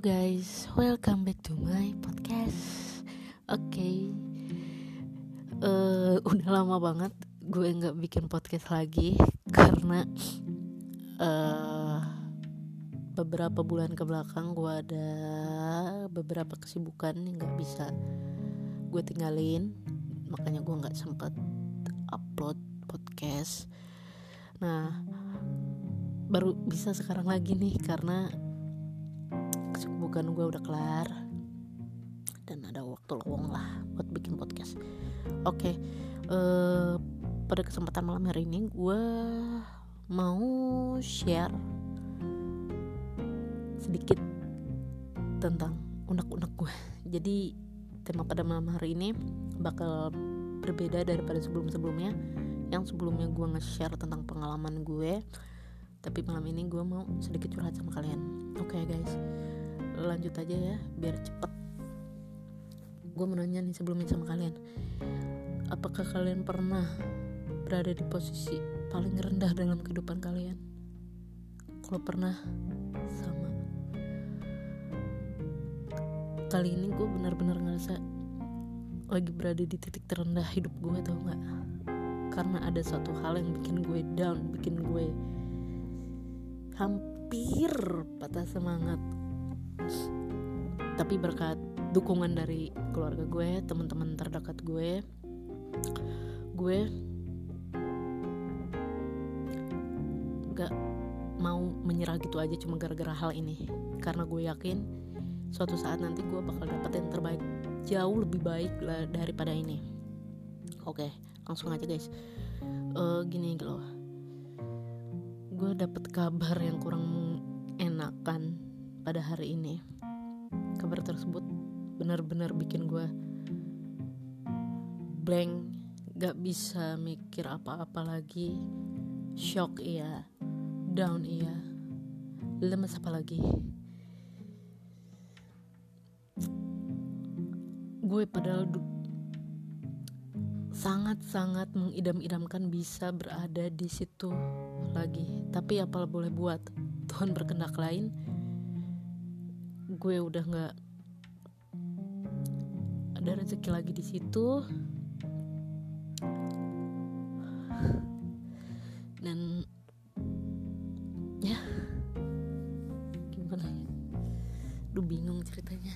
Guys, welcome back to my podcast. Oke, okay. uh, eh, udah lama banget gue nggak bikin podcast lagi karena uh, beberapa bulan ke belakang gue ada beberapa kesibukan yang nggak bisa gue tinggalin, makanya gue nggak sempet upload podcast. Nah, baru bisa sekarang lagi nih karena kesibukan gue udah kelar. Dan ada waktu luang lah buat bikin podcast. Oke okay, uh, eh, pada kesempatan malam hari ini gue mau share sedikit tentang unek-unek gue jadi tema pada malam hari ini bakal berbeda daripada sebelum-sebelumnya. Yang sebelumnya gue nge-share tentang pengalaman gue tapi malam ini gue mau sedikit curhat sama kalian. Oke okay, guys lanjut aja ya biar cepet. Gue mau nih sebelumnya sama kalian. Apakah kalian pernah berada di posisi paling rendah dalam kehidupan kalian? Kalau pernah sama. Kali ini gue benar-benar ngerasa lagi berada di titik terendah hidup gue tau nggak? Karena ada satu hal yang bikin gue down bikin gue hampir patah semangat tapi berkat dukungan dari keluarga gue teman-teman terdekat gue gue gak mau menyerah gitu aja cuma gara-gara hal ini. Karena gue yakin suatu saat nanti gue bakal dapet yang terbaik jauh lebih baik daripada ini. Oke langsung aja guys. Uh, gini loh gue dapet kabar yang kurang enakan pada hari ini. Kabar tersebut benar-benar bikin gue blank gak bisa mikir apa-apa lagi. Shock iya down iya lemes apa lagi. Gue padahal sangat-sangat mengidam-idamkan bisa berada di situ lagi. Tapi apa boleh buat? Tuhan berkendak lain gue udah nggak ada rezeki lagi di situ. Dan ya gimana ya? Duh bingung ceritanya.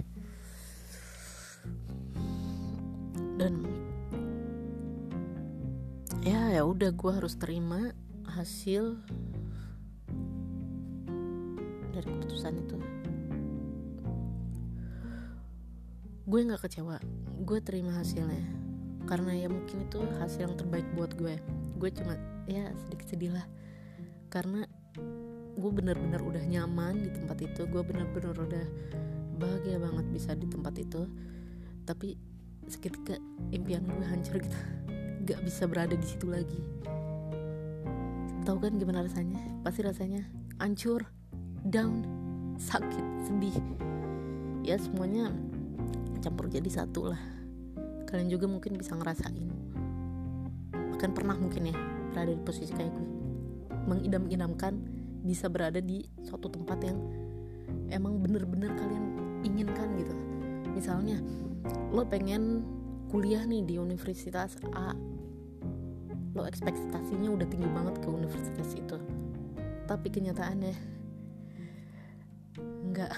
Dan ya ya udah gue harus terima hasil dari keputusan itu gue nggak kecewa gue terima hasilnya. Karena ya mungkin itu hasil yang terbaik buat gue. Gue cuma ya sedikit sedih lah. Karena gue bener-bener udah nyaman di tempat itu. Gue bener-bener udah bahagia banget bisa di tempat itu. Tapi seketika impian gue hancur gitu. Gak bisa berada di situ lagi. Tahu kan gimana rasanya? Pasti rasanya hancur down sakit sedih. Ya semuanya campur jadi satu lah. Kalian juga mungkin bisa ngerasain. Bahkan pernah mungkin ya berada di posisi kayak gue. Mengidam-idamkan bisa berada di suatu tempat yang emang bener-bener kalian inginkan gitu. Misalnya lo pengen kuliah nih di universitas A. Lo ekspektasinya udah tinggi banget ke universitas itu. Tapi kenyataannya nggak.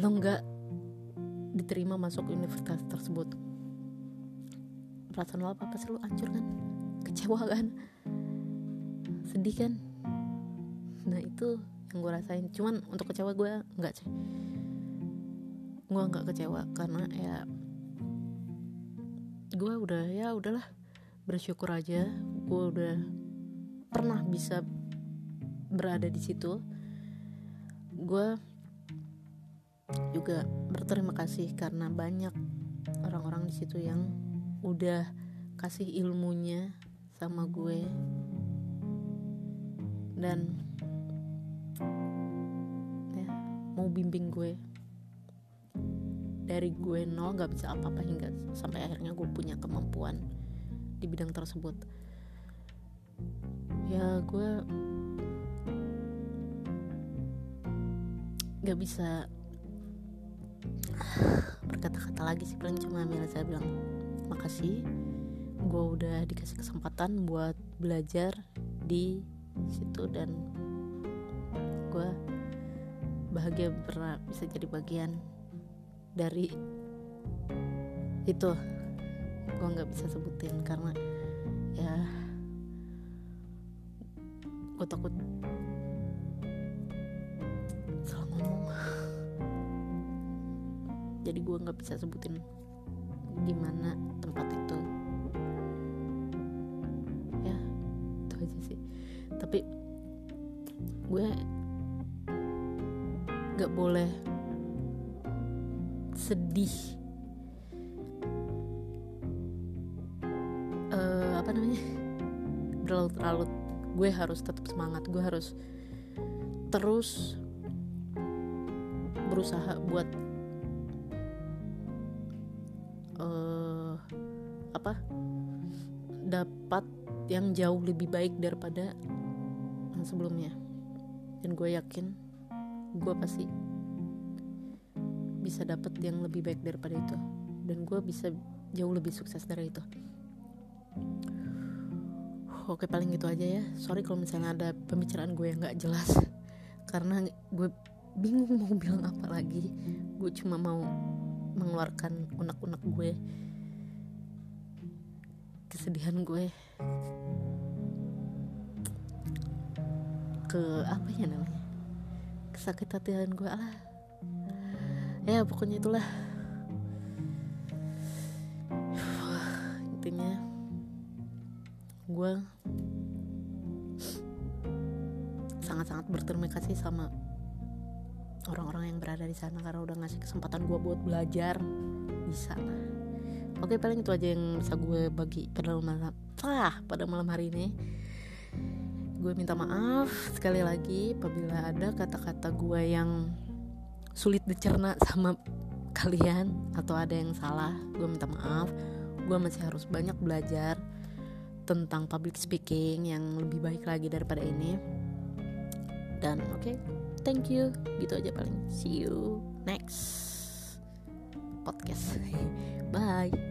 Lo nggak diterima masuk universitas tersebut. Perasaan lo apa? Sih lo hancur kan? Kecewa kan? Sedih kan? Nah itu yang gue rasain. Cuman untuk kecewa gue nggak gue nggak kecewa karena ya gue udah ya udahlah. Bersyukur aja gue udah pernah bisa berada di situ. Gue juga berterima kasih karena banyak orang-orang di situ yang udah kasih ilmunya sama gue. Dan ya mau bimbing gue dari gue nol gak bisa apa-apa hingga sampai akhirnya gue punya kemampuan di bidang tersebut. Ya gue nggak bisa berkata-kata lagi sih paling cuma saya bilang makasih gue udah dikasih kesempatan buat belajar di situ dan gue bahagia pernah bisa jadi bagian dari itu. Gue nggak bisa sebutin karena ya gue takut jadi gue nggak bisa sebutin di mana tempat itu. Ya itu aja sih. Tapi gue nggak boleh sedih uh, apa namanya berlarut-larut. Gue harus tetap semangat gue harus terus berusaha buat dapat yang jauh lebih baik daripada yang sebelumnya. Dan gue yakin gue pasti bisa dapat yang lebih baik daripada itu. Dan gue bisa jauh lebih sukses dari itu. Oke paling gitu aja ya. Sorry kalau misalnya ada pembicaraan gue yang nggak jelas. Karena gue bingung mau bilang apa lagi. Gue cuma mau mengeluarkan unek-unek gue kesedihan gue ke apa ya namanya? Kesakit hatian gue lah. Ya pokoknya itulah. Intinya gue sangat-sangat berterima kasih sama orang-orang yang berada di sana karena udah ngasih kesempatan gue buat belajar. Di sana. Oke paling itu aja yang bisa gue bagi pada malam ah pada malam hari ini. Gue minta maaf sekali lagi apabila ada kata-kata gue yang sulit dicerna sama kalian atau ada yang salah. Gue minta maaf. Gue masih harus banyak belajar tentang public speaking yang lebih baik lagi daripada ini dan oke okay, thank you gitu aja paling see you next podcast bye